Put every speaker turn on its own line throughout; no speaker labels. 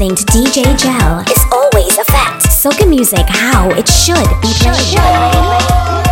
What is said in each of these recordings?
listening to DJ Jel. is always a fact. Soca music how it should be played.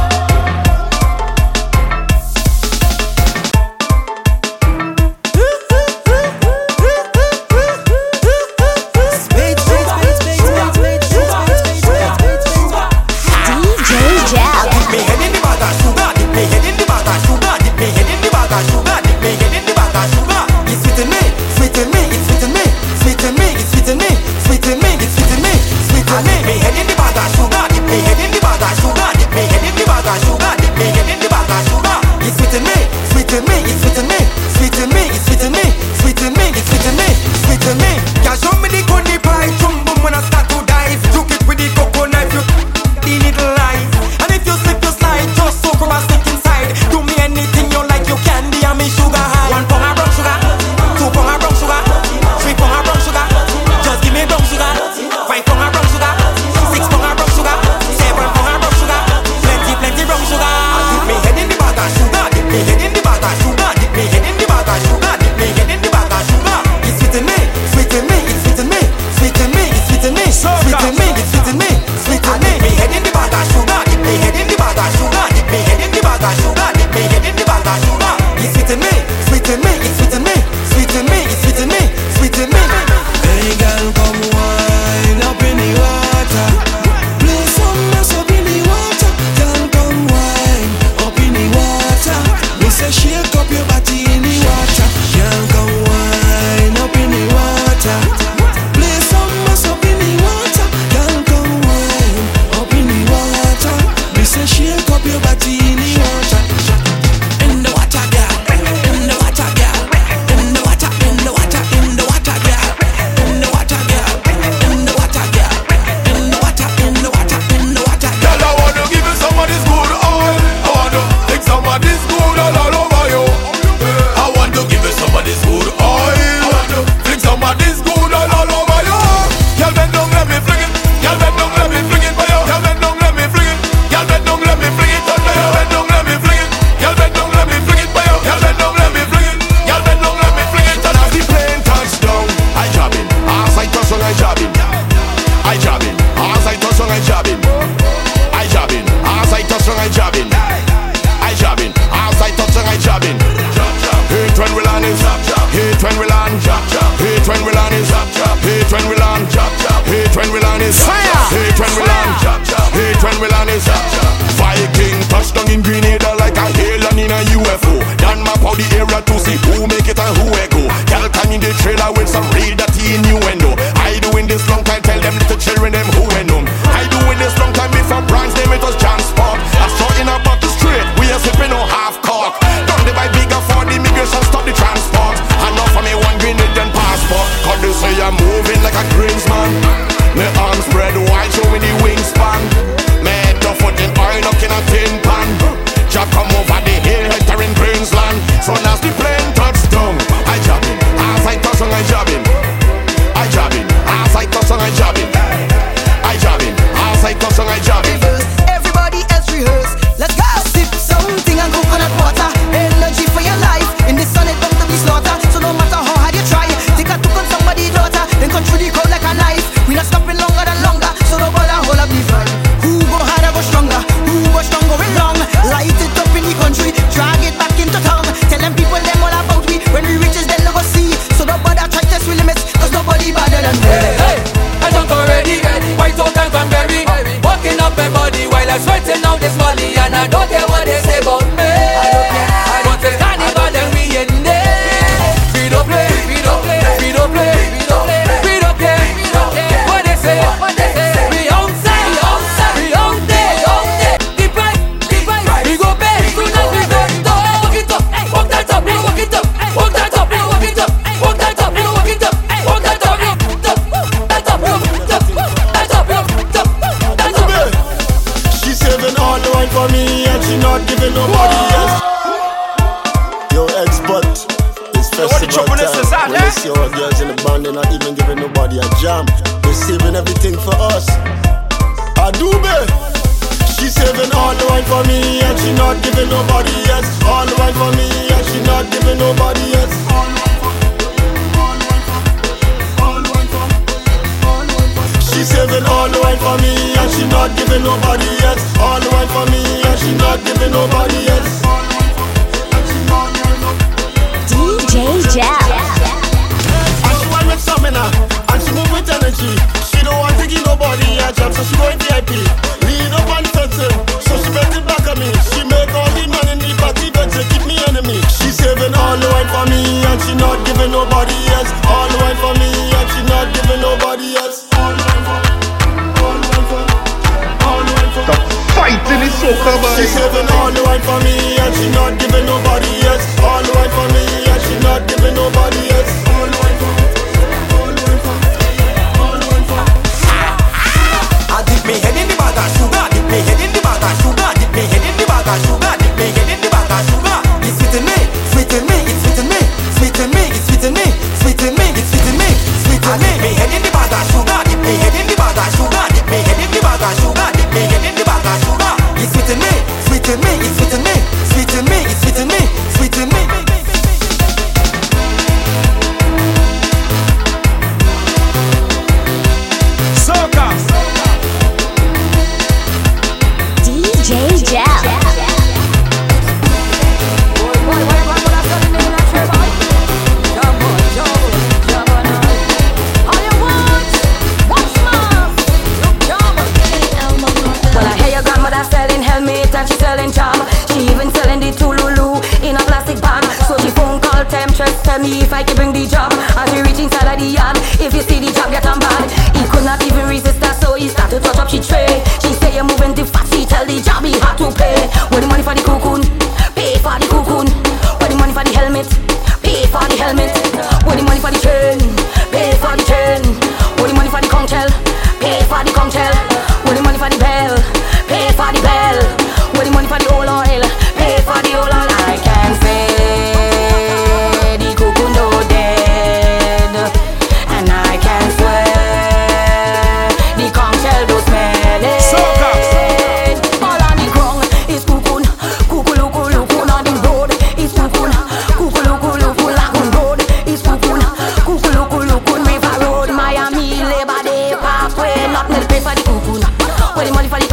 Where the money for the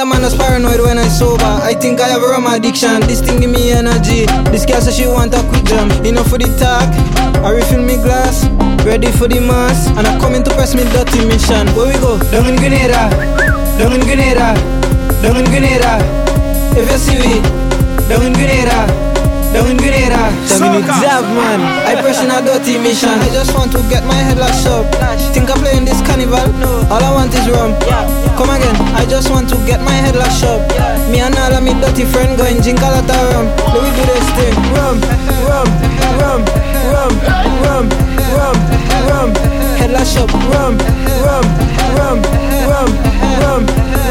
a
man who's paranoid when I'm sober. I think I have a rum addiction. This thing give me energy. This girl says she want a quick jam. Enough for the talk. I refill me glass. Ready for the mass. And I come coming to press me dirty mission. Where we go? Down in Grenada. Down in Grenada. Down in Grenada. If you see me. Down in Grenada. Down in Grenada. Down in Grenada. man. I pressing a dirty mission. I just want to get my head lashed up. Think I'm playing this carnival? No. All I want is rum. Come again. I just want to get my head lashed up. Me and all of me dirty friend going drink a lot of rum. Let me do this thing. Rum, rum, rum, rum, rum, rum, rum. Head lash up. Rum, rum, rum, rum, rum,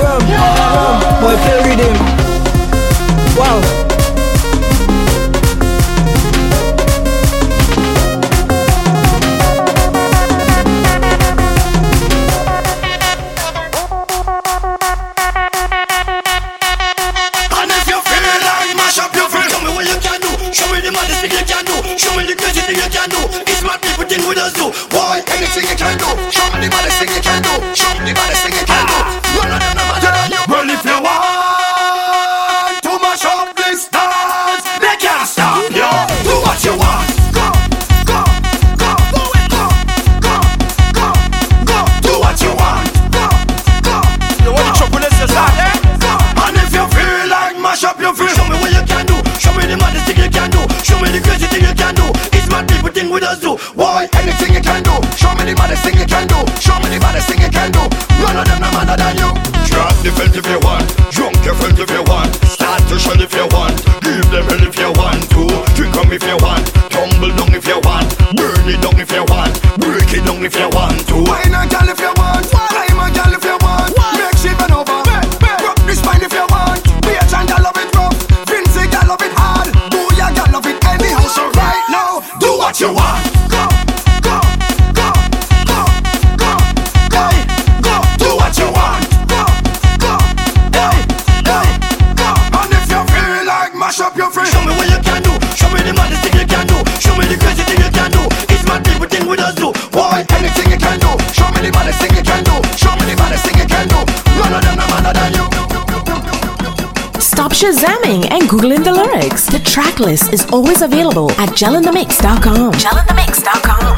rum, rum. Boy, play rhythm. Wow.
felt if you
shazamming and googling the lyrics. The track list is always available at gelinthemix.com. Gelinthemix.com.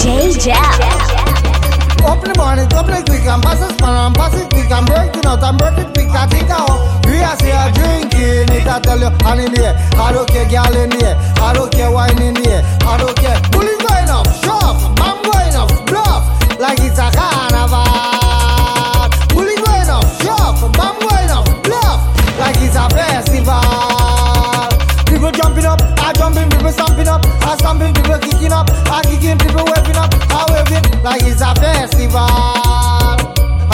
DJ Jeff. Up in the
morning, couple of quick, I'm passing span, I'm passing quick, I'm breaking out, and break it. quick, I think I owe. We are say I'm drinking it, I tell you, hand in the. I don't care, girl in the air. I don't care, wine in the air. I don't care. Bully's going up, shove, I'm going up, bluff, like it's a carnival. Bully's going up, shove, I'm going up, bluff, like it's a festival. People jumping up, I jumping, people stamping up, I stamping. people kicking up, I kicking, people. Now it's a festival.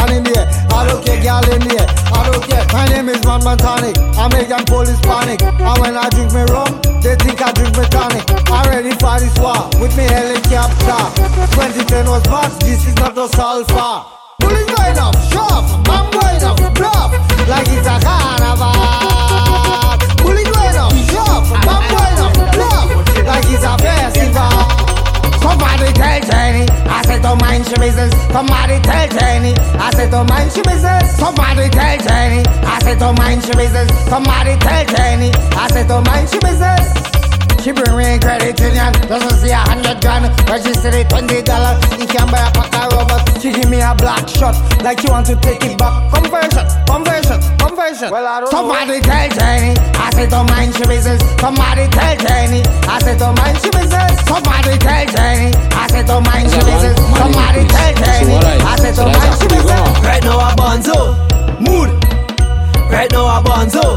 And in here, I don't care, girl, in here, I don't care. My name is Madman Tonic. I make them police panic. And when I drink me rum, they think I drink me tonic. I'm ready for this war with me helicopter. 2010 was fast. this is not the sulfur. Bullet going off, shove, man going up, bluff, like it's a carnival. Somebody tell Jenny, I said don't mind she business. Somebody tell Jenny, I said don't mind she business. Somebody tell Jenny, I said don't mind she business. Somebody tell Jenny, I said don't mind she business. She bring me credit union, doesn't see a hundred grand. Where she said it twenty dollars, you can buy a pack of rubbers. She give me a black shot, like she want to take it back. Conversion, conversion, conversion.
Well, I don't
Somebody know. tell Jenny, I said don't mind she business. Somebody tell Jenny, I said don't mind she business. Somebody tell Jenny, I said don't mind she business. Somebody tell Jenny, I said don't mind she business.
Right now I bonzo, mood. Right now I bonzo,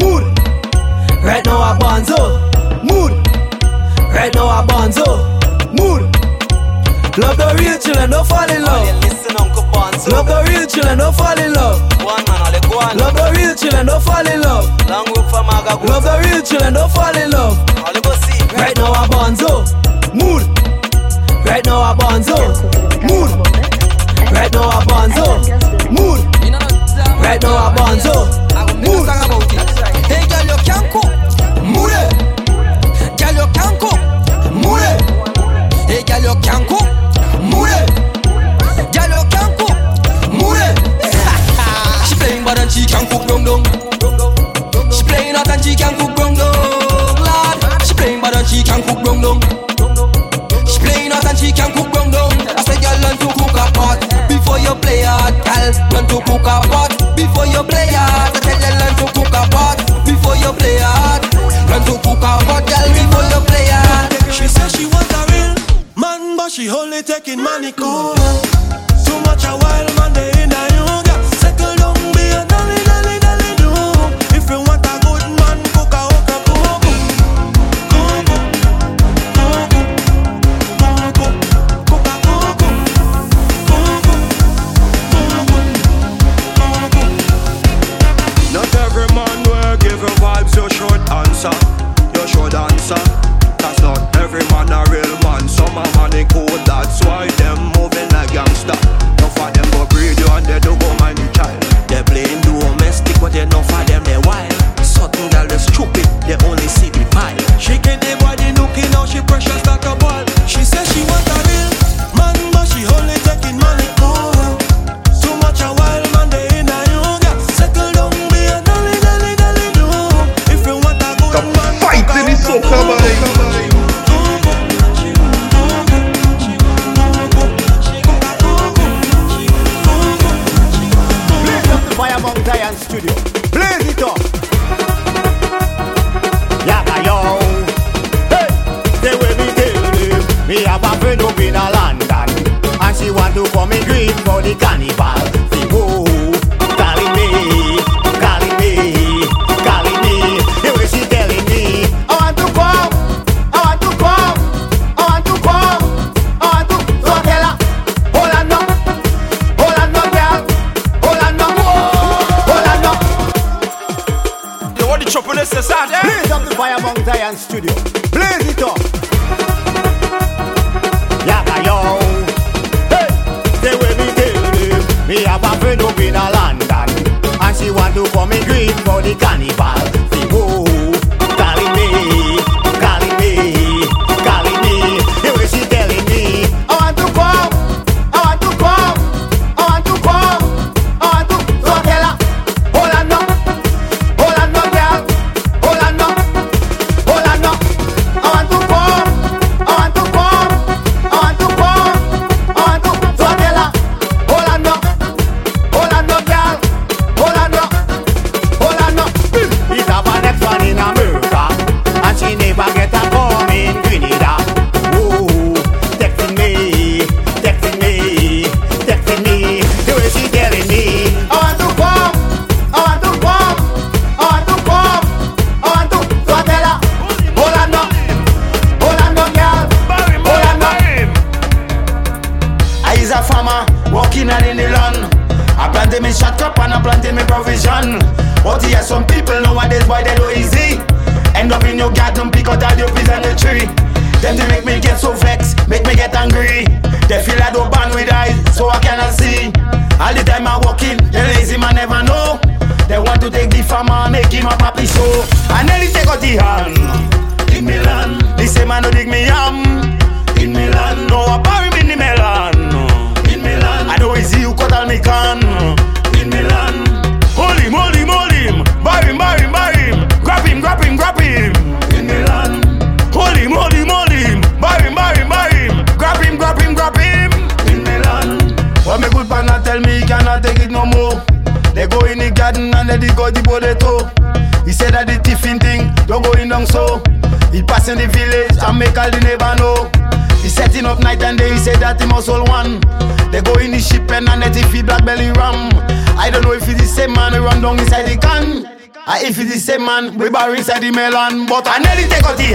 mood. Right now I bonzo mood. Right now a bonzo, mood. Love the real children, don't fall in love.
Listen, Uncle Bonzo.
Love the real children, don't fall in love.
One man, all go on.
Love the real children, don't fall in love.
Long work for Maga.
Love the real children, don't fall in love.
All go see.
Right now a bonzo, mood. Right now a bonzo, mood. Right now a bonzo, mood. Right now a bonzo, mood.
Can cook.
Mood it.
Can cook.
It.
She playing bad and she can cook down down. She playing hot and she can cook down down. Lord, she playing bad and she can cook down down. She playing hot and she can cook down down. I say, girl, learn to cook a pot before you play hard. Girl, learn to cook a pot before you play hard. I tell you, learn to cook a pot before you play hard. Learn to cook a pot, girl, before you play
but she only taking money cool. Too much a while, man, they in a yoga. Settle down, be a dolly, dolly, dolly, do. If you want a good man, cook a hook a cook. Cook, cook, cook, cook, cook a cook.
Not every man will give you vibes, you should answer. In cool, that's why them moving like gangster. No for them go you and they do go mind the child. They playing domestic, but they know for them they wild. Certain girl they stupid, they only see the pile.
She get the body looking how she precious like a ball.
inside the melon. But I nearly take out the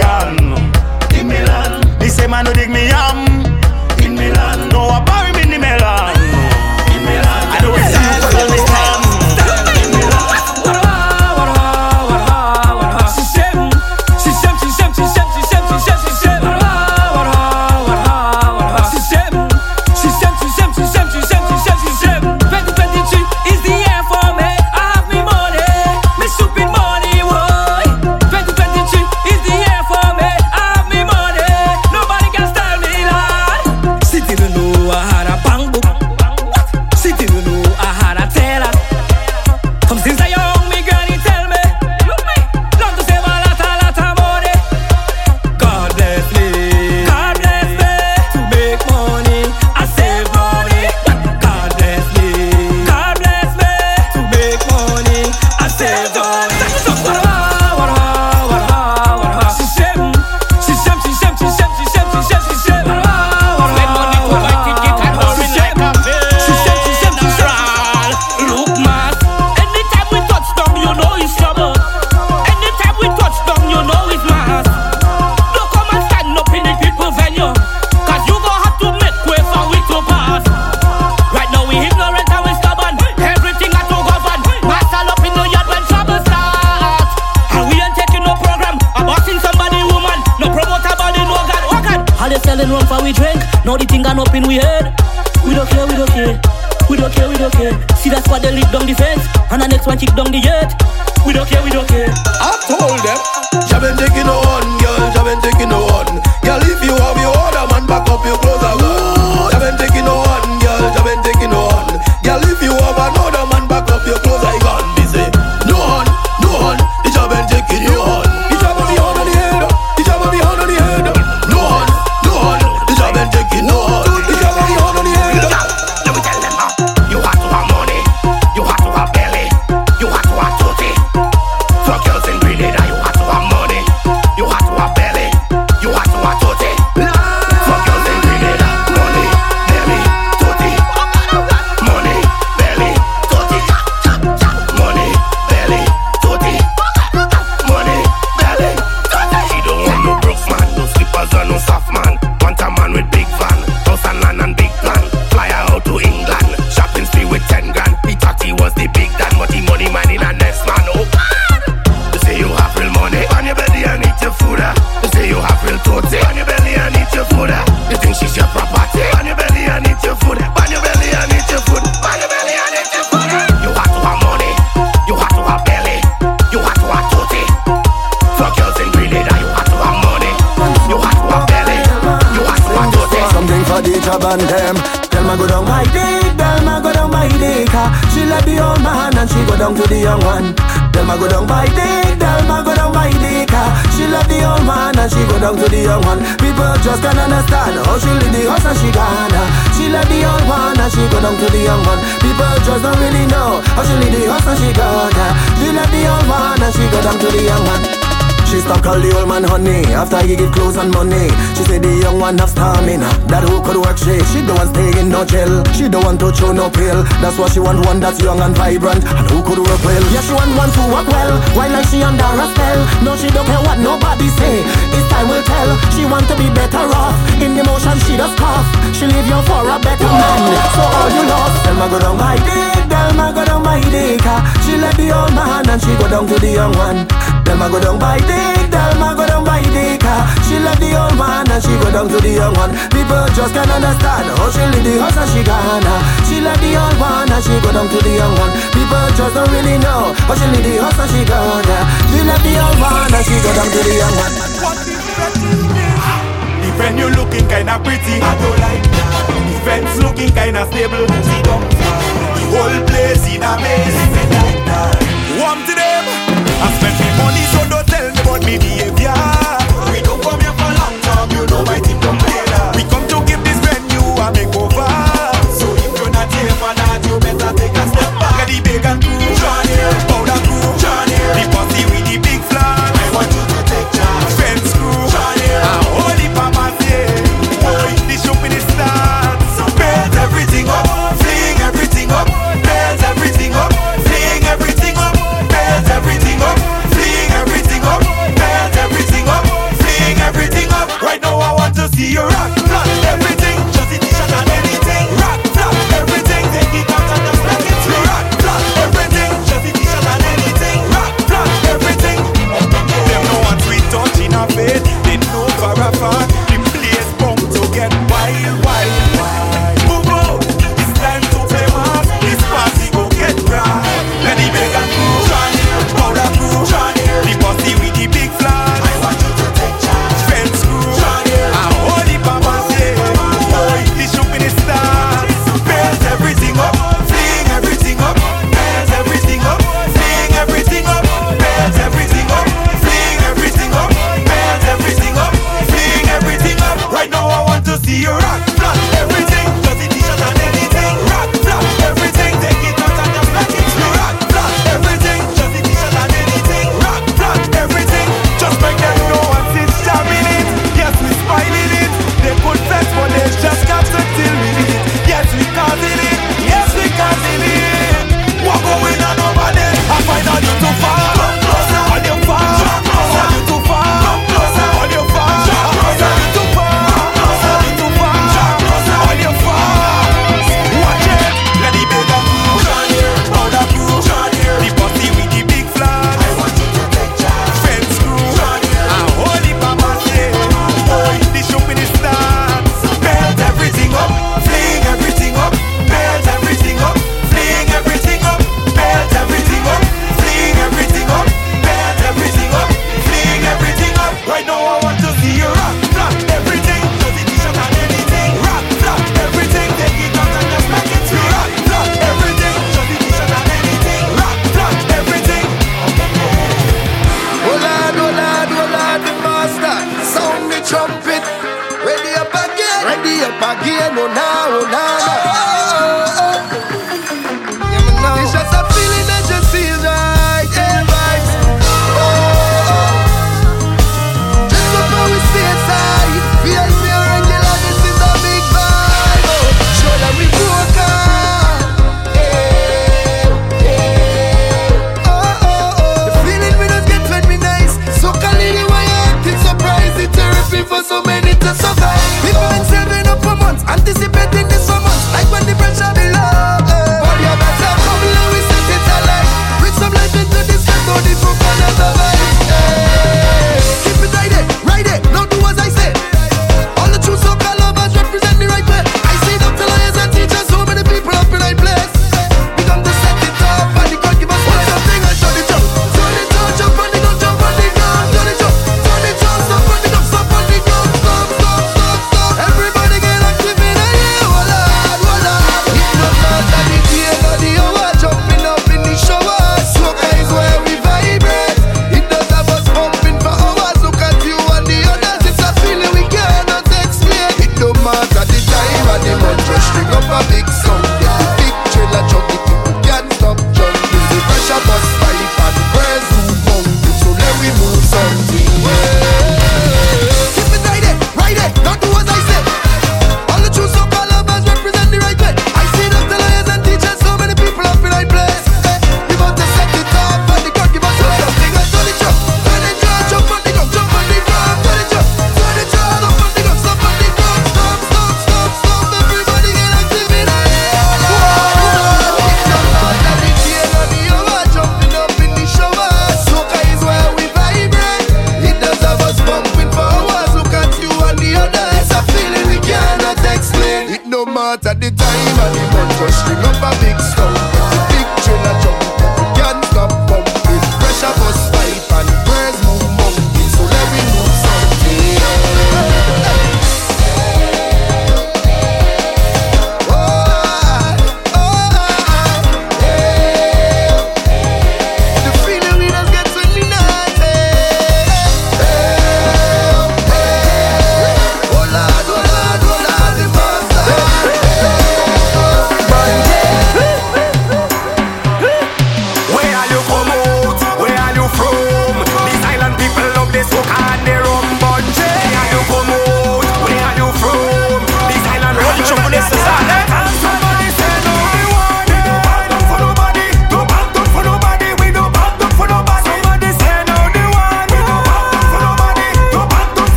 She want
one that's young and vibrant.
I don't like that. The fence looking kinda stable. The whole place in a maze.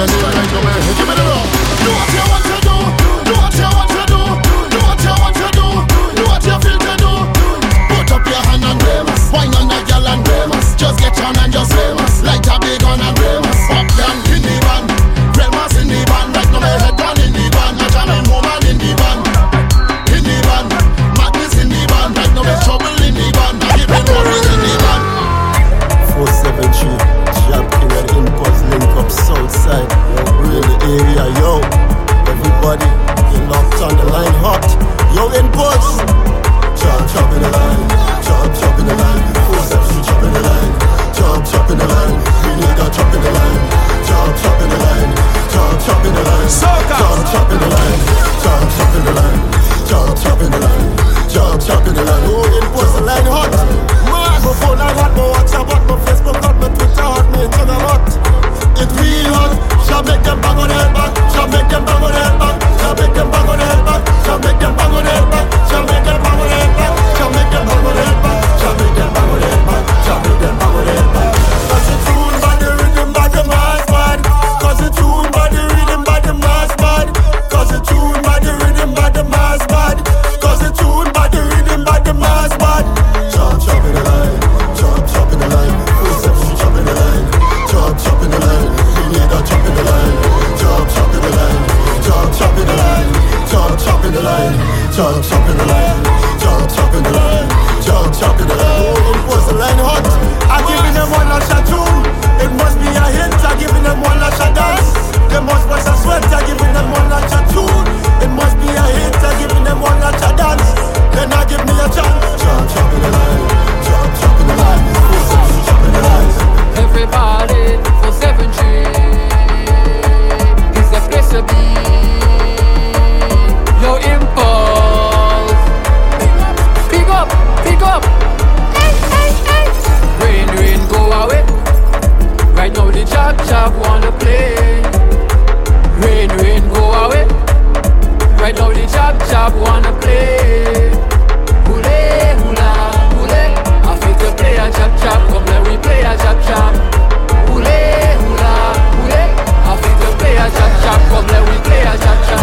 Give me the
love. Soca.
Jump, chop in the line. Jump, chop in the line. Jump, chop in the line. Jump, chop in the line. Oh, in person line hot. Man, my phone I hot, my watch I hot, my Facebook hot, my Twitter hot, my Instagram hot. It real hot. Shall make them bang on the head back. Shall make them bang on the head back. Shall make them bang on the head back. Shall make them bang on the head back. Shall make them bang on the head back. Shall make them bang on the head back. Shall make them bang on the head back. Shall make them in the line, jump, jump in the line, jump, jump in the line, jump, jump in the line. Oh, it was the line hot. I giving them one last shot too. It must be a hit. I giving them one last shot dance. They must bust a sweat. I giving them one last shot too. It must be a hit. I giving them one last shot dance. Then I give me a chance. Jump, jump in the line, jump, jump in the line, jump jump in the line.
Everybody for 7G It's the place to be your impulse.
Pick up, pick up. Hey, hey, hey. Rain, rain, go away. Right now the chop chop wanna play. Rain, rain, go away. Right now the chop chop wanna play. Hula, hula, hula. I feel to play a chop chop. Come let we play a chop chop. Hula play a shot shot, come let we play a shot shot.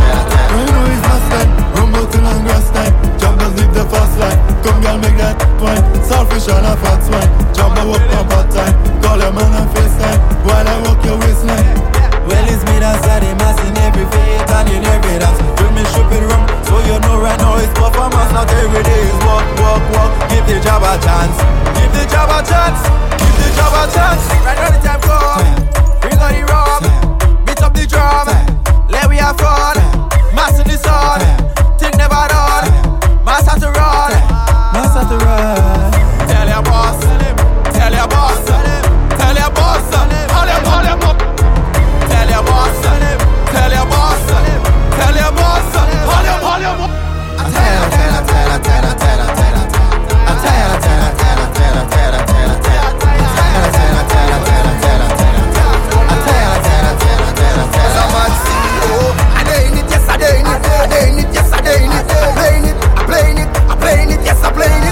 No, you know it's last time, rumble till I'm grass time. Jumpers live the fast life, come girl make that twine. Selfish and a fat swine, jumper up on part time. Call your man on FaceTime, while I walk your waistline. Well, it's me that's had him in every faith and in every dance. Bring me stupid rum, so you know right now it's performance, not every day is walk, walk, walk. Give the job a chance, give the job a chance, give the job a chance. Right now the time come, bring on the rum the drum, let we have fun, mass in the sun, thing never done, mass have to run, mass have to run. Tell your boss, tell your boss, tell your boss, hold
him, hold him up. Tell your boss, tell your boss, tell your boss, hold him, hold him up. I tell, I tell, I tell, I tell, I tell, I tell, I tell, I tell, I tell. I day it, yes, I day it, I day it, yes, I playing it, I playing it, I playing it, yes, I playing it.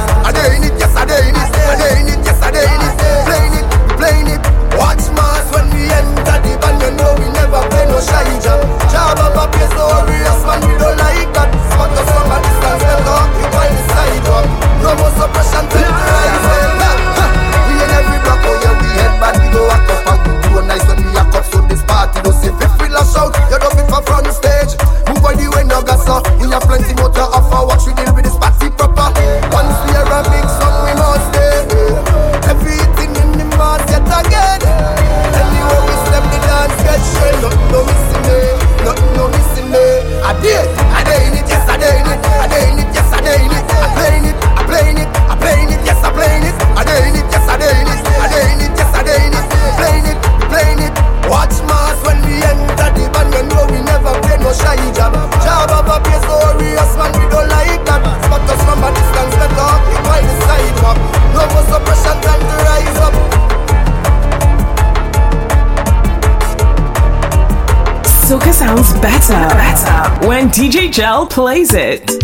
Jel plays it.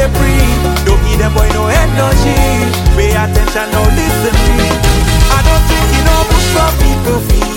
they breathe. Don't give them boy no energy. Pay attention, now listen me. I don't think you know, push for people
feel.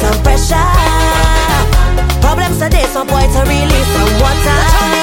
some pressure. Problems today, some boy to release some water.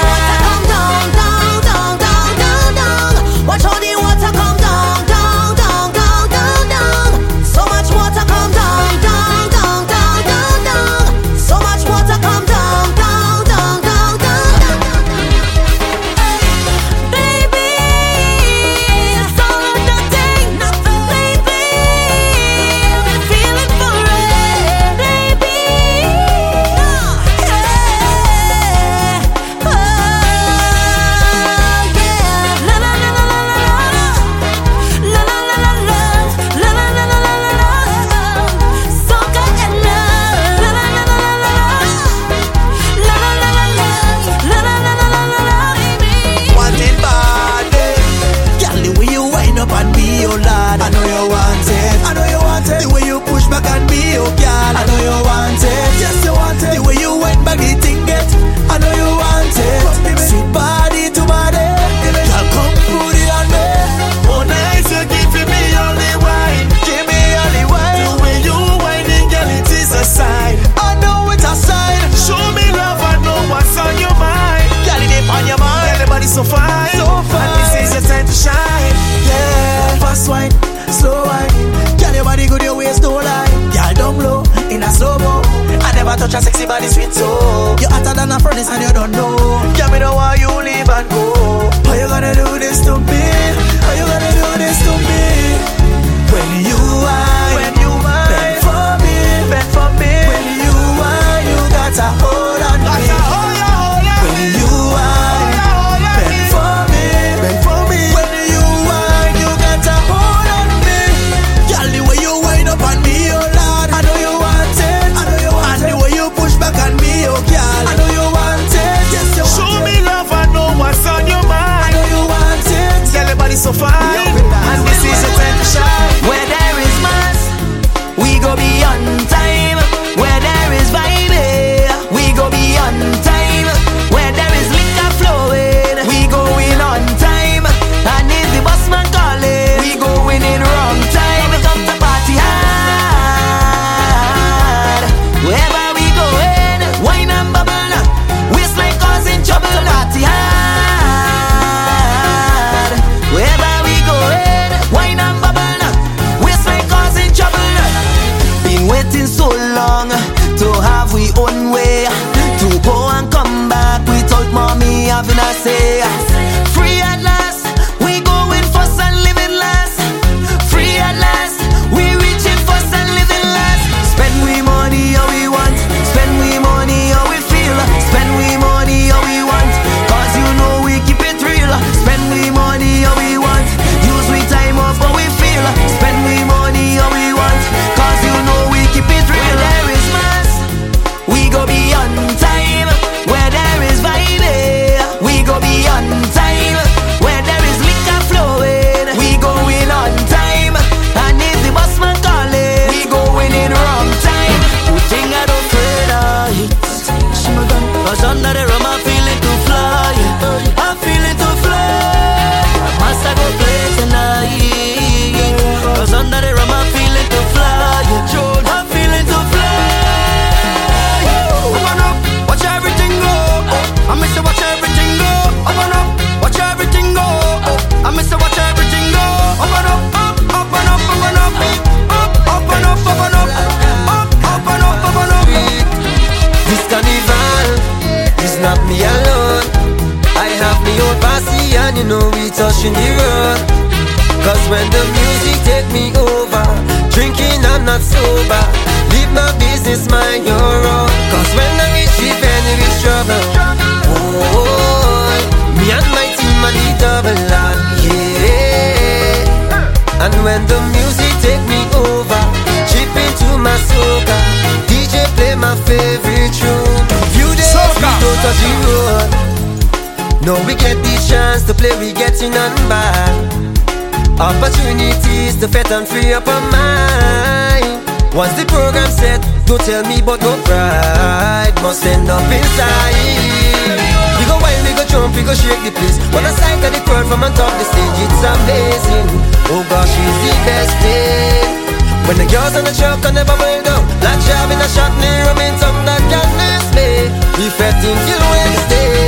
it's
amazing. Oh gosh, she's the best thing. When the girls on the truck I never will down, like driving a shot near a main tongue that can nurse me. We fretting till Wednesday.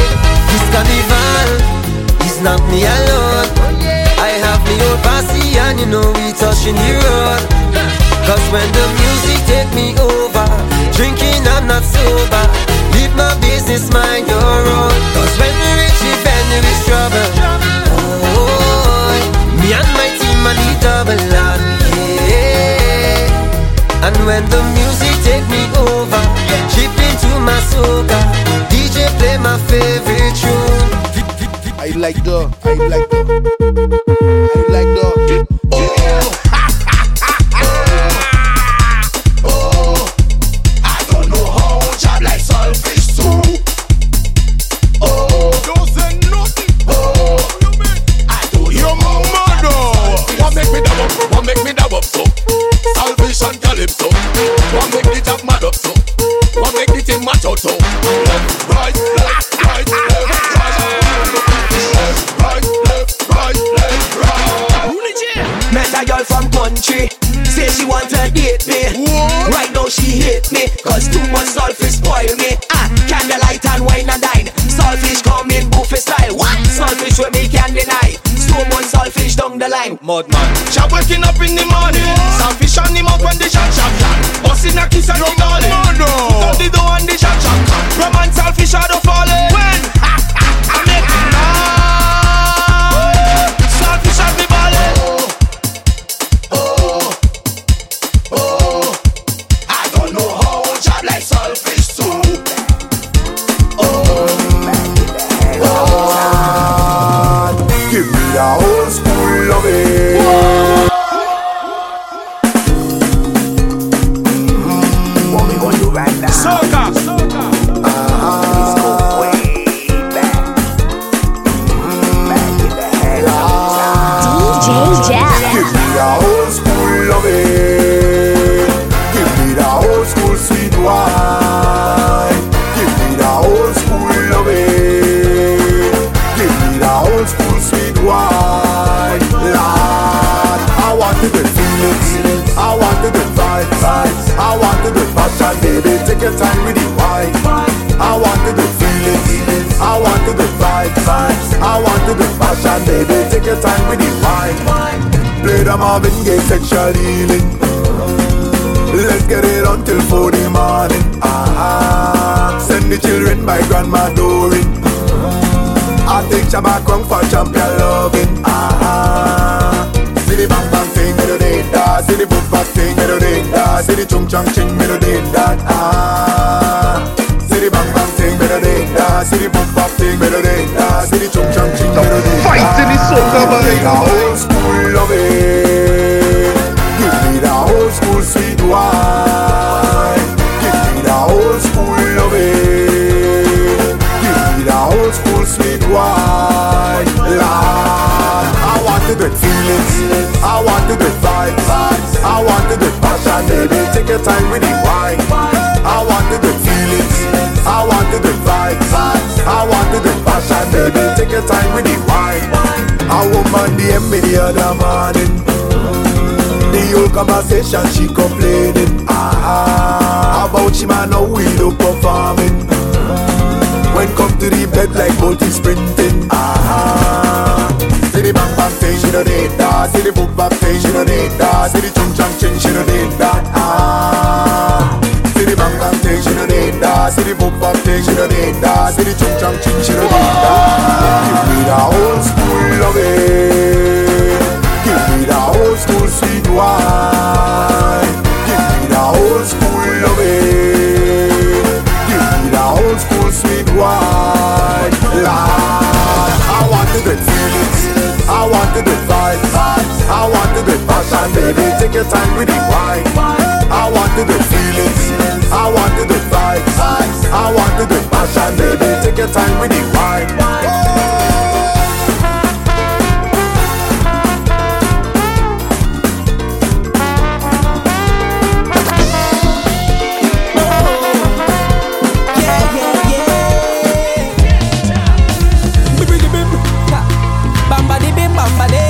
This carnival is not me alone. I have me old posse and you know we touching the road. Cause when the music take me over, drinking I'm not sober. Leave my business, mind your own. Cause when we reach event, there is trouble. Me and my team, are the double on, yeah. And when the music take me over, chip into my soca. DJ play my favorite tune.
I like the, I like the.
Mud man.
Chap waking up in the morning.
Grandma Doreen. I take Shabba Kong for champion loving. Ah, see the bang bang thing, me do did that. See the boom bang thing, me do did that. See the chung chung ching, me do did that. Ah, see the bang bang thing, me do did that. See the boom bang thing, me do did that. See the chung chung ching, me do did that.
Fight in the soca,
your time with the wine. I want the good feelings. I want the good vibes. I want the good passion, baby. Take your time with the wine. A woman DM me the other morning. The whole conversation she complaining ah, About she man now we look performing When come to the bed like both is sprinting ah, ah, bang thing she no need that See the book bang thing she no need that See the chung chung ching she no need that Give me the old school loving baby. Take your time with the wine. I want the good feelings. I want the good vibes. I want the good passion, baby. Take your time with the wine.
Bamba di bim bamba de.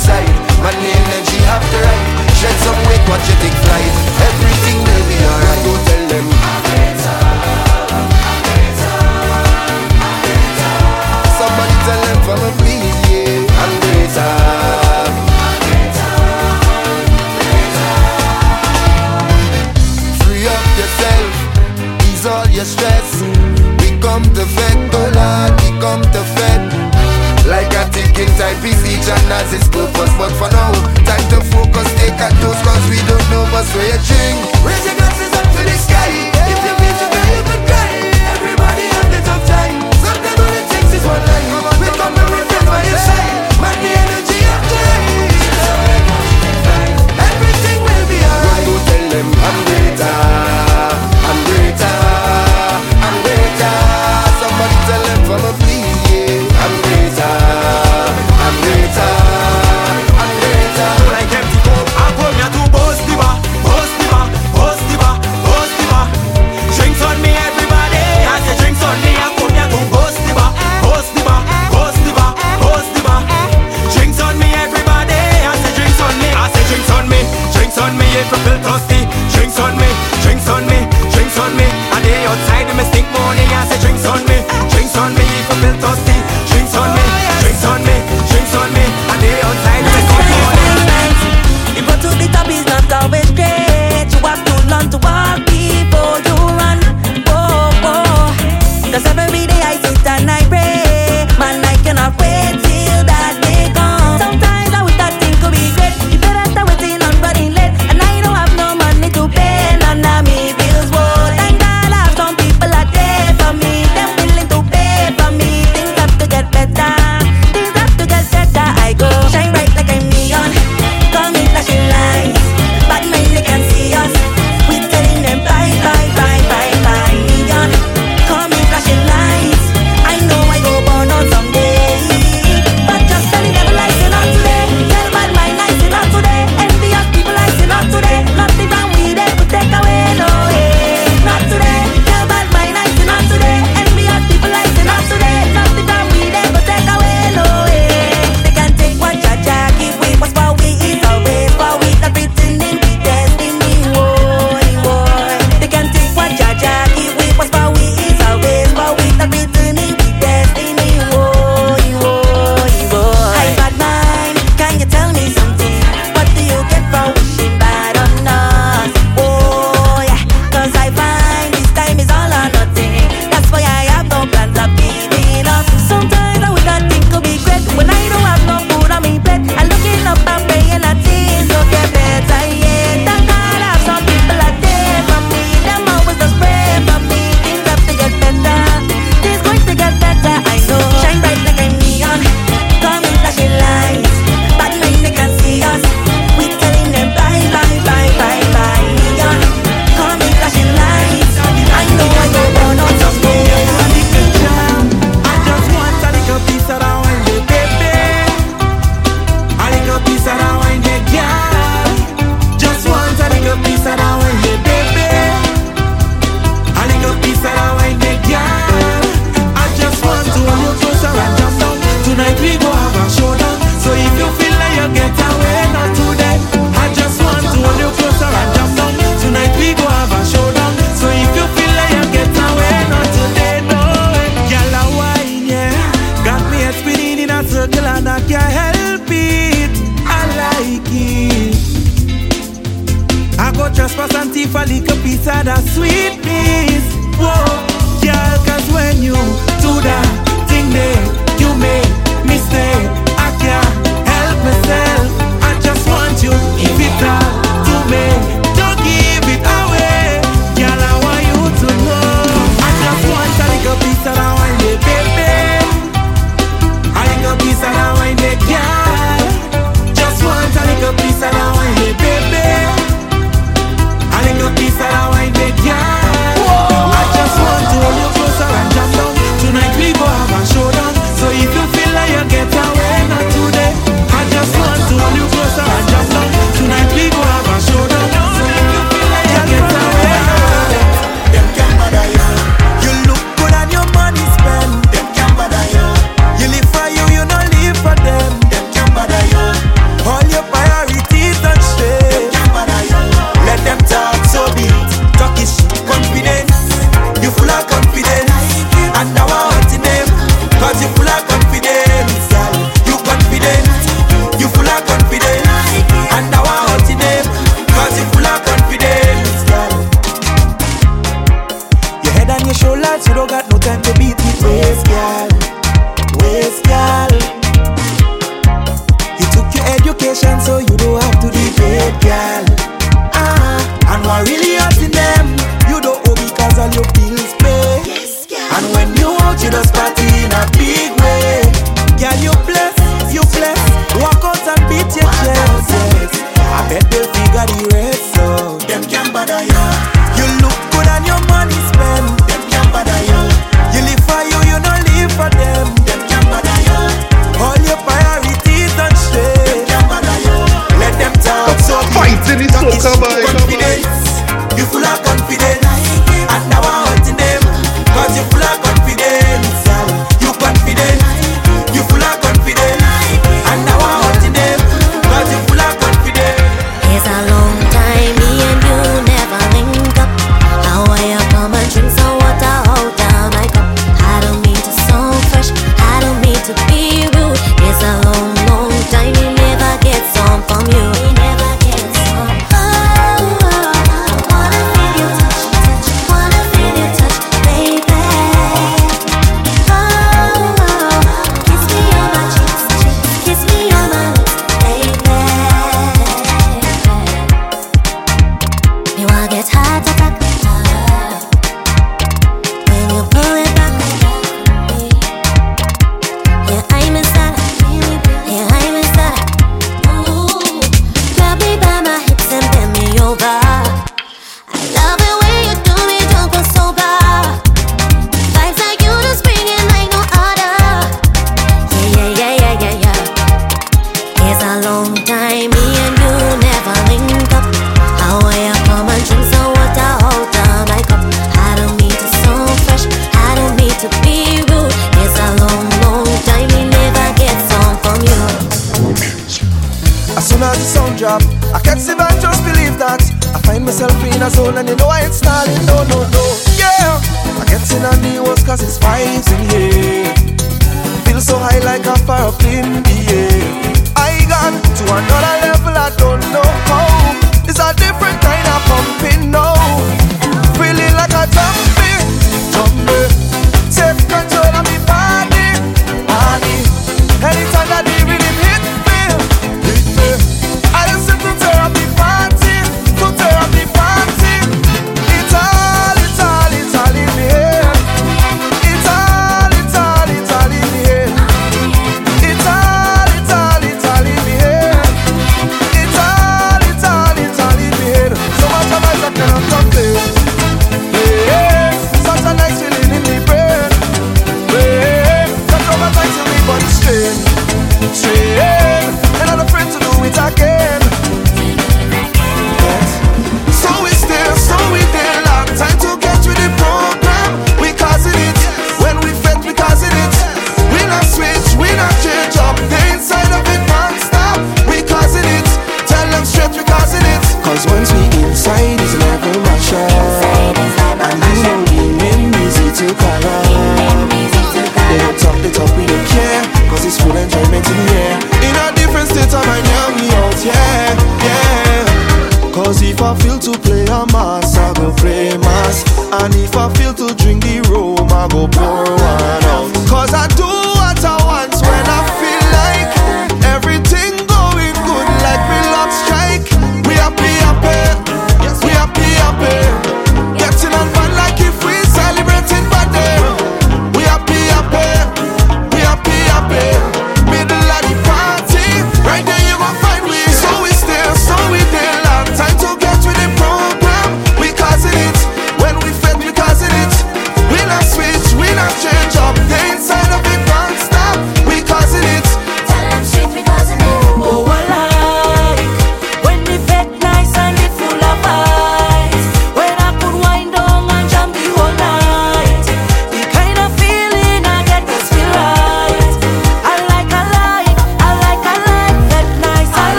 side. Man energy have to ride Shed some weight, watch you take flight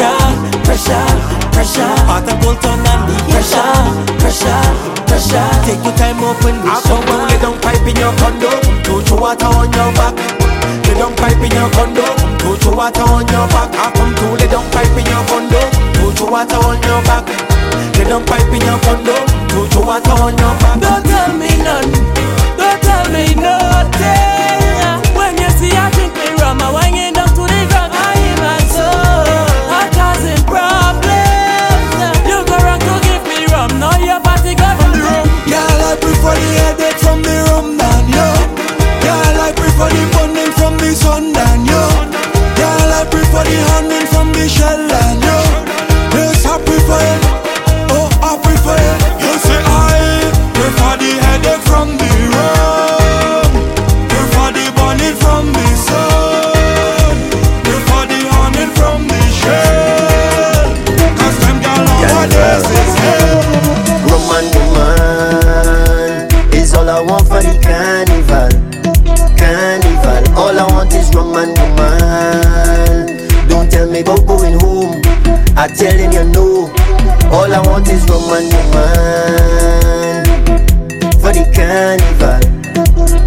yasha. Pressure, pressure. Hot and cold turn on the pressure, pressure, pressure. Take your time, open the
to lay down pipe in your condo, to throw water on your back. Lay down pipe in your condo, to throw water on your back. I come to lay down pipe in your condo, to throw water on your back. Lay down pipe in your condo, to throw water on your back.
Don't tell me none. Don't tell me nothing. When you see I drink me rum, I wang it
prefer the from the rum you. Girl, I prefer the burning from the sun you. Girl, I prefer the from the shell
I telling you no. All I want is Roman woman for the carnival.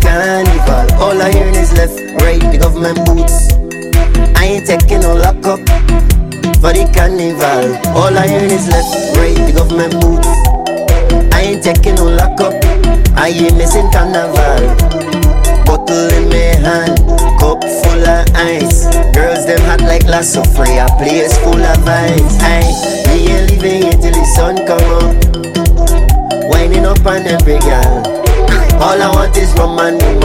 Carnival, all I hear is left, right, the government boots. I ain't taking no lock up for the carnival. All I hear is left, right, the government boots. I ain't taking no lock up. I ain't missing carnival. Bottle in my hand, cup full of ice. Girls them hot like lasso free, a place full of ice. I we ain't leaving here till the sun come up. Winding up on every girl. All I want is Roman woman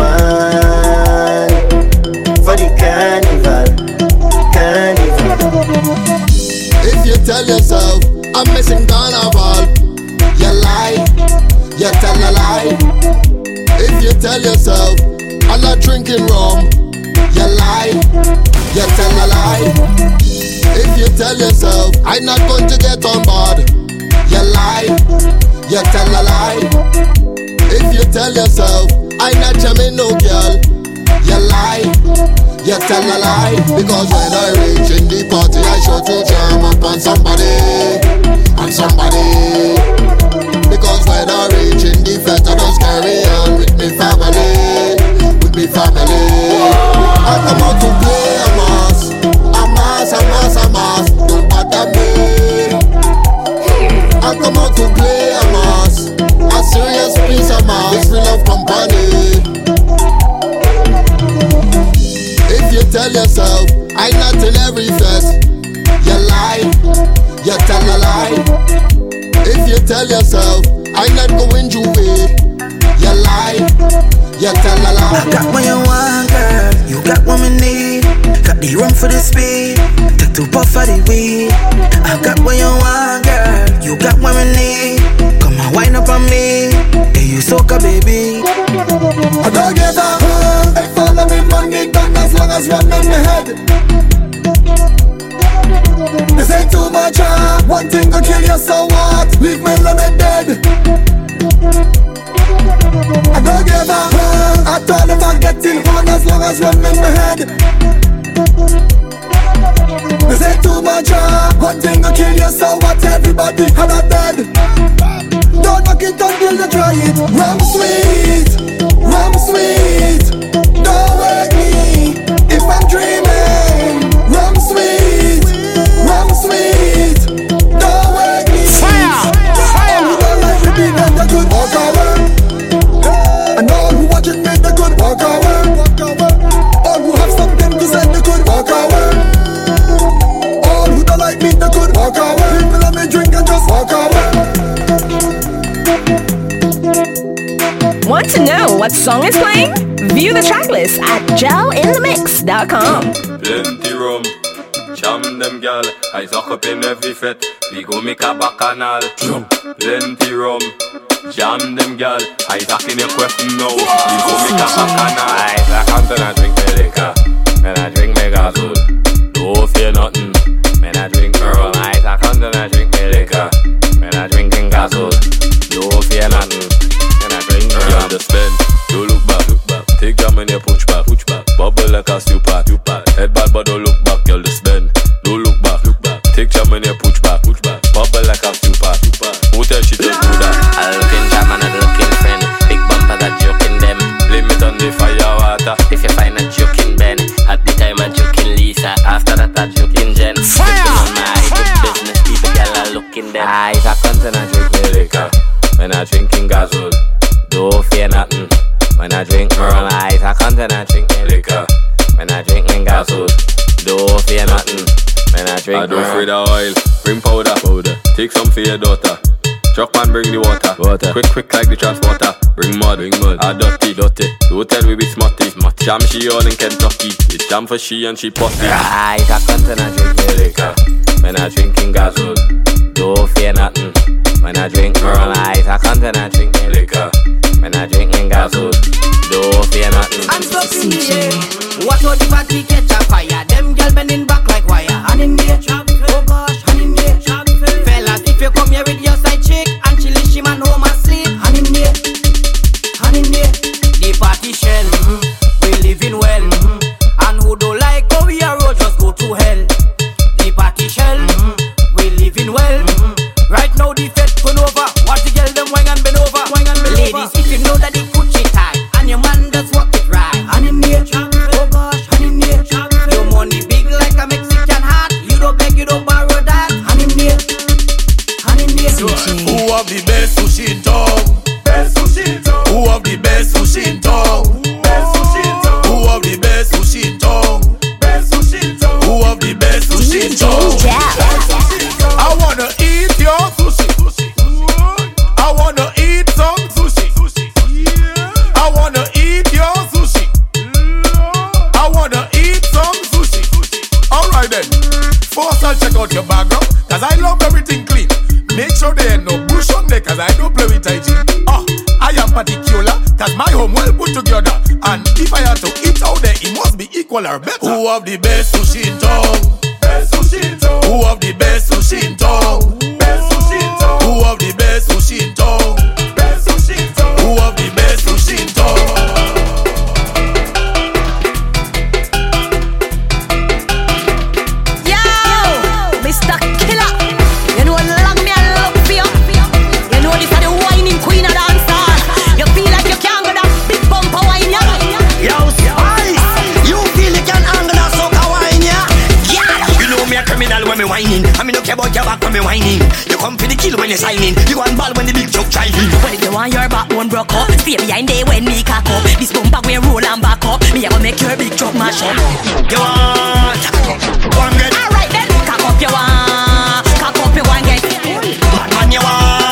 for the carnival, carnival.
If you tell yourself I'm missing carnival, you lie, you tell a lie. If you tell yourself I'm not drinking rum, you lie, you tell a lie. If you tell yourself I'm not going to get on board, you lie, you tell a lie. If you tell yourself I'm not jamming no girl, you lie, you tell a lie. Because when I reach in the party, I sure to jam up on somebody, on somebody. Because when I reach in the fete, I just carry on with me family, happy family. I come out to play a mass, a mass, a mass, a mass. Don't bother me. I come out to play a mass, a serious piece of mass. We love company. If you tell yourself, I not in every fest, you lie, you
tell a lie. If you tell yourself, I not going to way, you lie you tell a lie.
Got what you want, girl. You got what me need. Got the room for the speed. Take two puff of the weed. I got what you want, girl. You got what me need. Come on, wind up on me. Hey, you soca, baby.
I don't give a fuck. I follow me money back as long as one in my head. This ain't too much, uh. One thing will kill you, so what? Leave me limit dead. I don't give a. I him I'm getting on as long as one in my head. This ain't too much, uh. One thing will kill you, so what? Everybody had a dead. Don't knock it until you try it. Rum sweet.
What song is playing? View the tracklist at jelinthemix.com.
Plenty rum, jam them gal. I suck up in every fet. We go make a bacchanal. Plenty rum, jam them gal. I suck in your question now. We go make a bacchanal. I suck until I drink the liquor, and I drink me gasoil. Don't fear nothing, man. I drink pearl. I suck until I drink the liquor, man. I drinking gasoil. Don't fear nothing, man. I drink pearl. You understand? Take jam in your push back, push back. Bubble like a stew pot. Head bad, but don't look back, girl. Just bend. Don't look back, look back. Take jam in your push back, push back. Bubble like a stew pot, stew pot. Who tell she just do that?
A looking jam and a looking friend. Big bumper that joking them.
Limit on the fire water.
If you find a joking Ben, at the time I'm joking Lisa. After that I'm joking Jen. Fire! on my good business, people girl are looking them.
I a cunt and I drink liquor. When I drinking gasoil, don't fear nothing. When I drink Merle, I a cunt and I drink me liquor. When I drink me gasoil, don't fear nothing. When I drink I don't fear the oil, bring powder, powder. Take some for your daughter. Truck man bring the water, water. Quick, quick like the transporter. Bring mud, bring mud. Ah, dirty, dirty. Don't tell we be smarty, smarty. Jam she all in Kentucky. It's jam for she and she. I cunt and I drink me liquor. When I drinking gasoil, don't fear nothing. When I drink Merle, I a cunt and I drink me liquor. When I drink me gasoil, fear nothing.
I'm stuck in air. Watch out the party catch a fire. Them girl bending back like
have the best sushi in town? Best sushi in town. Who have the best sushi in town? Best sushi in town. Who have the best sushi in town? Best sushi in town. Who have the best sushi in town? I wanna eat your sushi. I wanna eat some sushi. I wanna eat your sushi. I wanna eat some sushi. Alright then. First I'll check out your background, cause I love everything clean. Make sure there ain't no bush on there, cause I don't play with hygiene. Ah, I am particular, cause my home well put together. And if I had to eat out there, it must be equal or better. Who have the best sushi in town? Best sushi in town. Who have the best sushi in town? Best sushi in town. Who have the best sushi in town?
Kill when you signing. You go and ball when the big joke driving.
Well, if you want your backbone broke up, stay behind there when me cock up. This bumper we roll and back up. Me a go make your big truck mash up.
You want? And get.
Alright then, cock up you want, cock up you want get.
Bad man you want?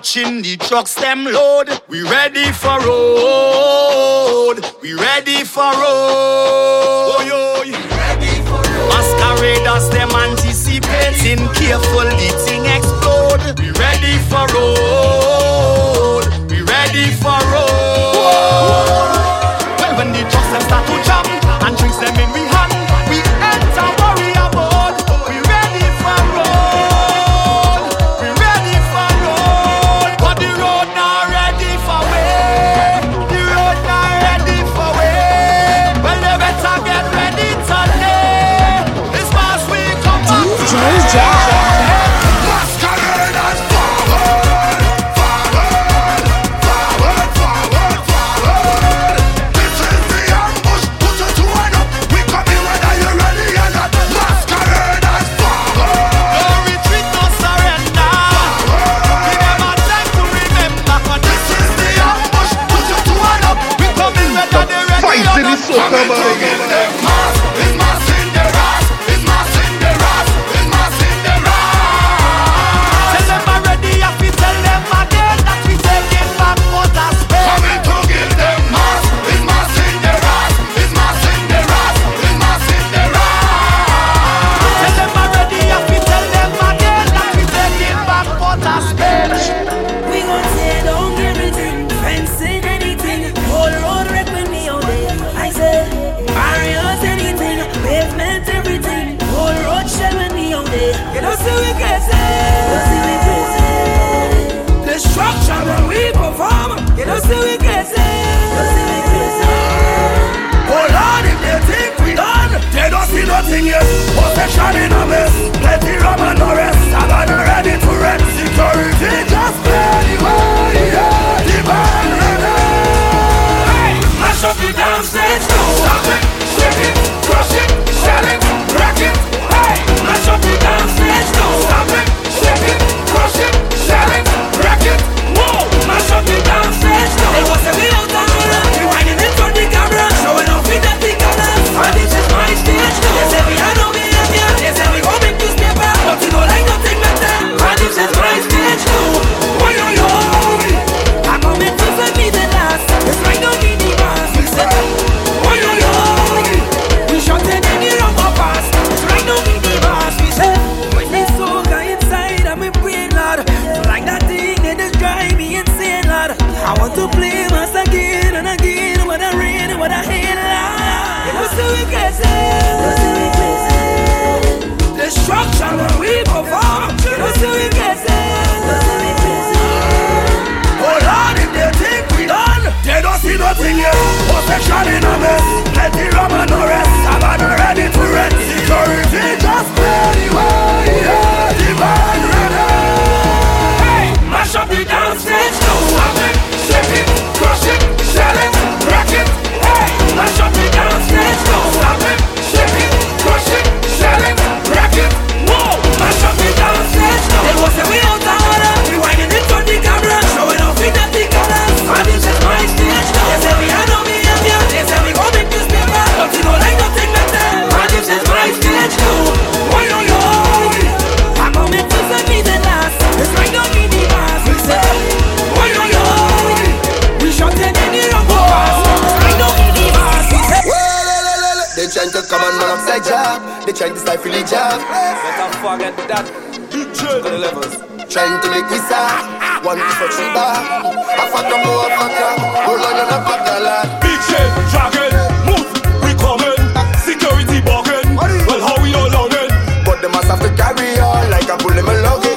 watching the trucks them load. We ready for
trying to stifle the job.
Better forget that. To the levels.
Trying to make me sad. One piece of tree bar. I fuck a more fucker. Hold on and I fuck.
Big shit, dragon, move, we coming. Security bargain. Well, how we all on?
But the mass have to carry on like I pull
them a
login.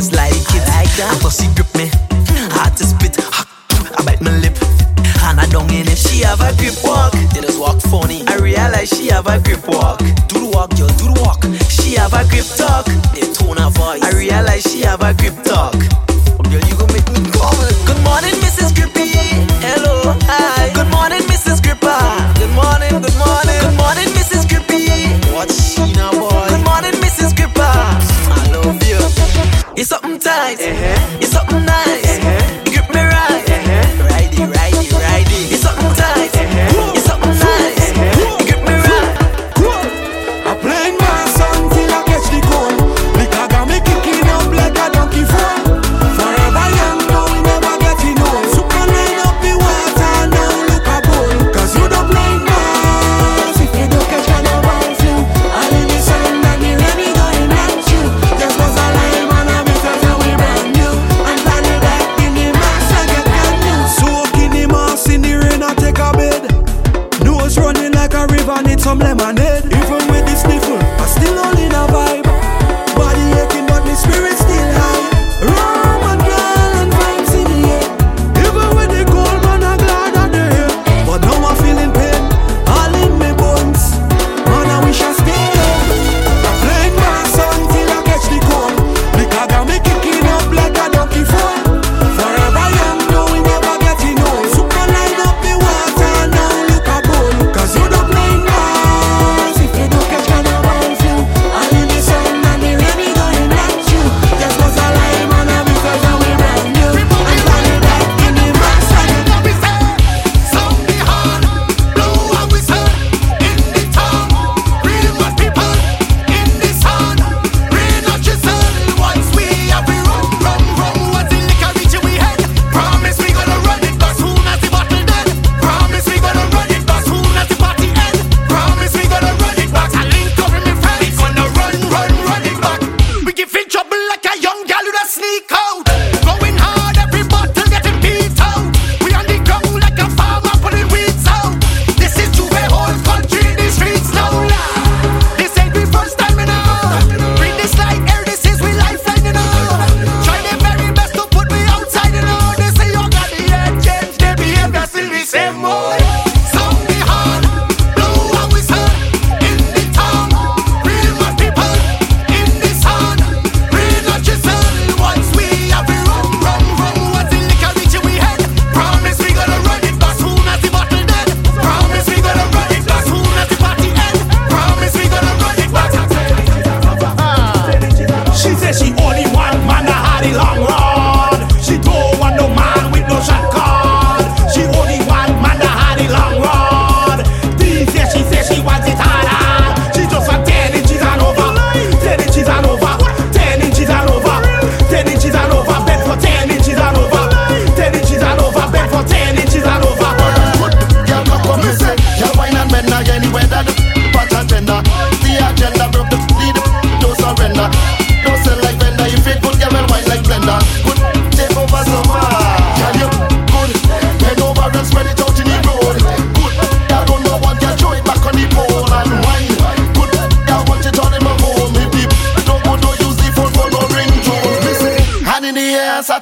us like it. I
like that.
I
pursue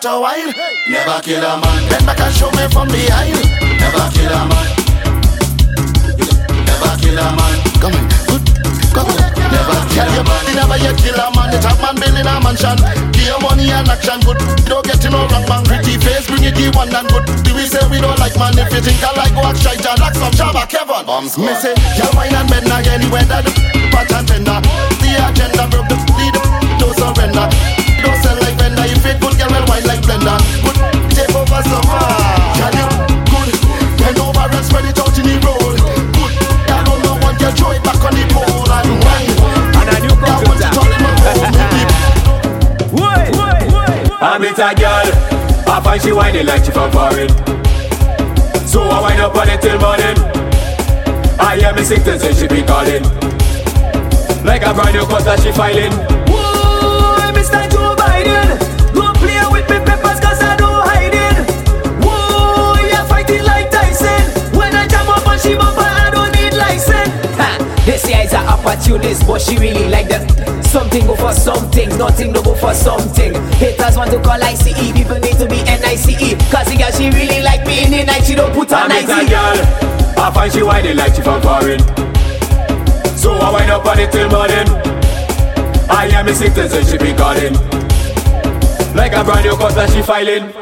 that
a
while. Never
kill a man, then back and show me from behind. Never kill a man. Never kill a man. Come on, good, come on. Never kill a man. Never yet kill a man. The top man building a mansion. Give your money and action good. Don't get no wrong man. Pretty face, bring it the one and good. Do we say we don't like man? If you think I like, go try shy. lock some Java, Kevin. Bombs. Me say, your wine and men again. Weather, the pot and tender. The agenda broke the, the, don't surrender. Don't sell tender. If it good, girl, well wine like blender. Good, take over some Can you good? Bend over and spread it out in the road. Good, that no no one can throw it back on the pole and wine. And a new computer. Wait, wait, wait.
I meet a girl. I find she whining like she from foreign. So I wind up on it till morning. I hear me sickness and she be calling. Like a brand new cut she filing.
opportunist, but she really like that. Something go for something, nothing no go for something. Haters
want to call ICE, people need to be NICE. Cause the girl she really like me in the night, she don't put on ICE.
I girl, I find she whiny like she from foreign. So I wind up on it till morning. I am a citizen, she be calling. Like a brand new
cause
that she filing.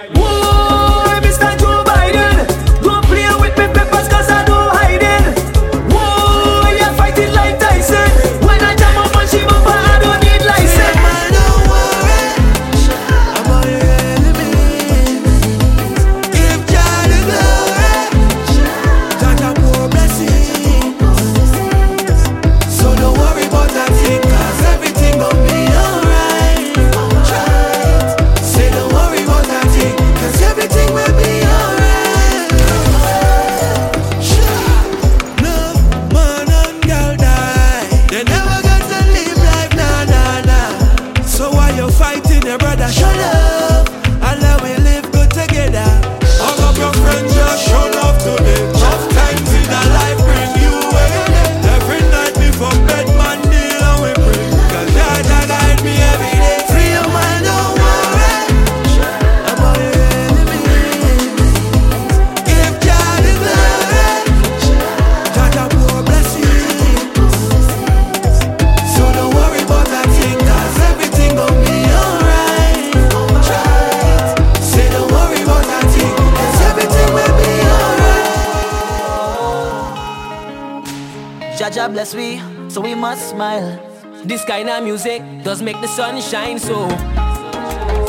God bless we, so we must smile. This kind of music does make the sun shine, so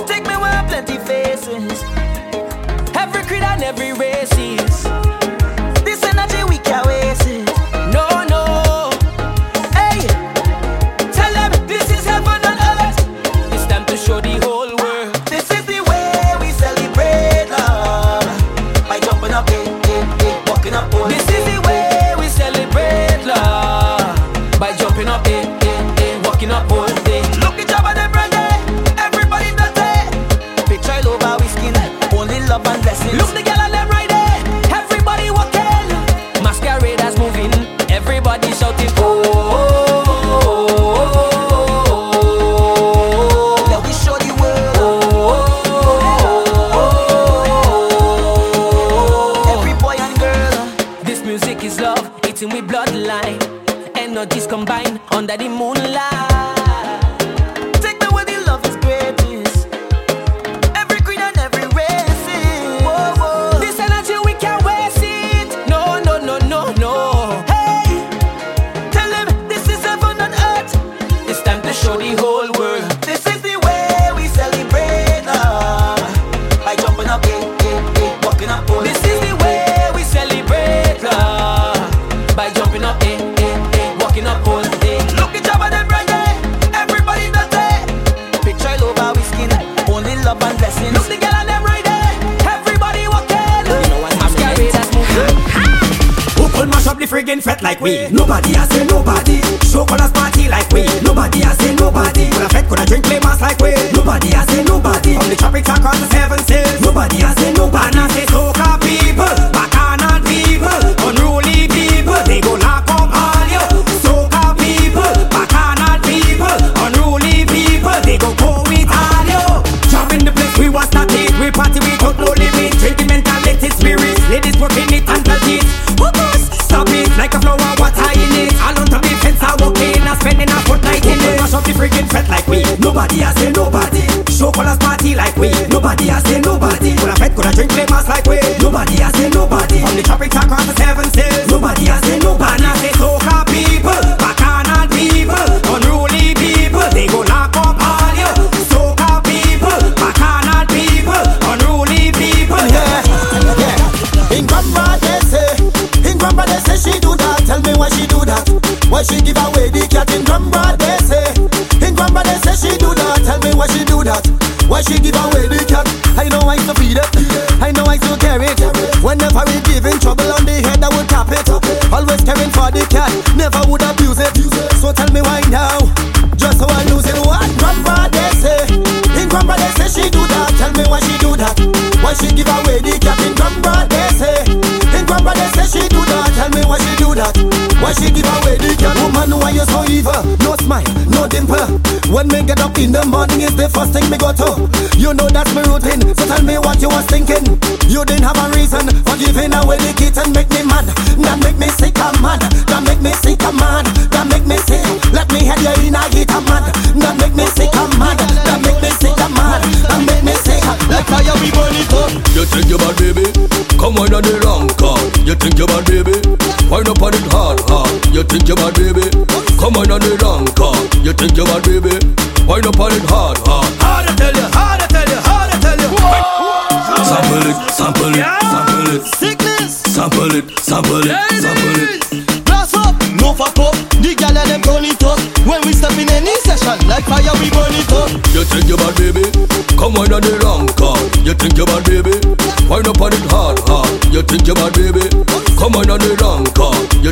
take me where plenty faces, every creed and every race is. love and blessings. Look the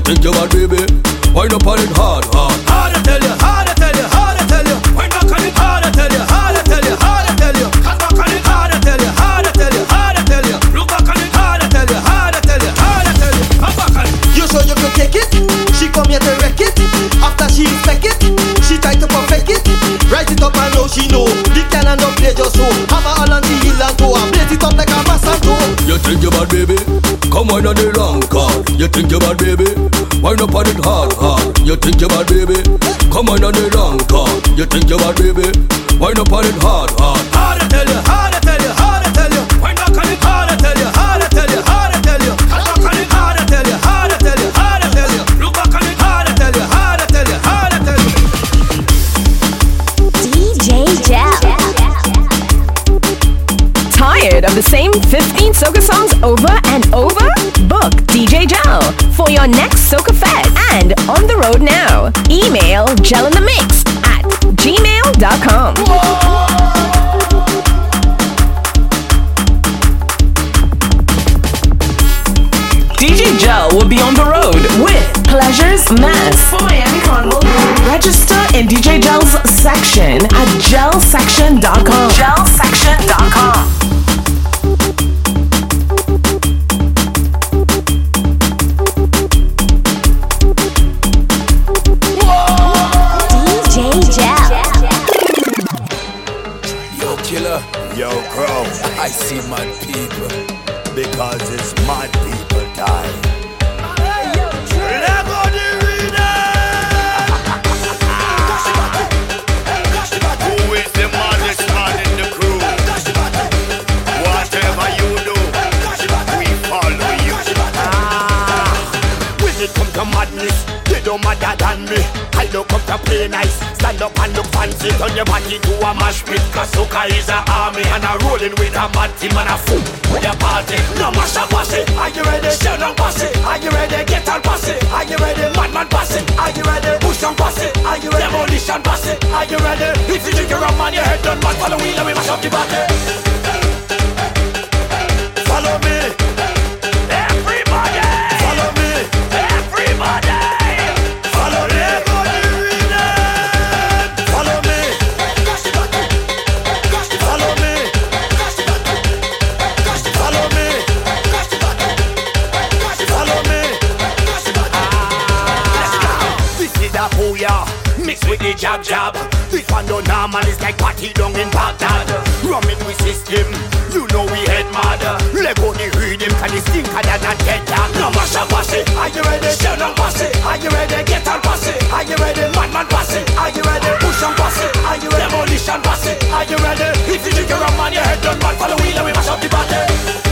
call. You think you bad, baby? Wind up on it hard, hard. Hard
to tell you, hard to tell you, hard to tell you.
Wind
back on it, hard to tell you, hard to tell you, hard to tell you. Cut back on it, hard to tell you, hard to tell you, hard to tell you. Look back on it, hard to tell you, hard to tell you, hard to tell you. Come back on it.
You sure you could take it? She come here to wreck it. After she inspect it, she try to perfect it. Write it up and know she know. The cannon don't play just so. Have her all on the hill and go and blaze it up like a massacre.
You think you bad, baby? Come on on the wrong call. You think you bad, baby? Wind up on it hard, hard. You think you bad, baby? Come on on the wrong call. You think you bad, baby? Wind up on it hard, hard.
Hard to tell you, hard to tell you, hard to tell you. Wind back on it, hard to tell you, hard to tell you, hard to tell you. Cut back on it, hard to tell you, hard to tell you, hard to tell you. Look back on it, hard to tell you, hard to tell you, hard to tell you.
DJ Jel. Tired of the same 15 soca songs over? Your next soca fest and on the road now. Email jelinthemix at gmail.com. DJ Jel will be on the road with Pleasures Mass for Miami Carnival. Register in DJ Jel's section at
jelsection.com. Jelsection.com. a mash pit. Cause Soca is a army. And I'm rolling with a bad team and a fool. With a party. No mash up pass it. Are you ready? Shell down pass it. Are you ready? Get on pass it. Are you ready? Madman pass it. Are you ready? Push on pass it. Are you ready? Demolition pass it. Are you ready? If you drink your rum and your head done bad, follow wheel and we mash up the party. Follow me. Party down in Baghdad Rumming with system You know we head mad Let go the rhythm Cause the stinker than a dead dog No mash up pass it Are you ready? Shell down pass it Are you ready? Get on pass it Are you ready? Madman pass it Are you ready? Push on pass it Are you ready? Demolition pass it Are you ready? If you drink your rum and your head done bad Follow wheel and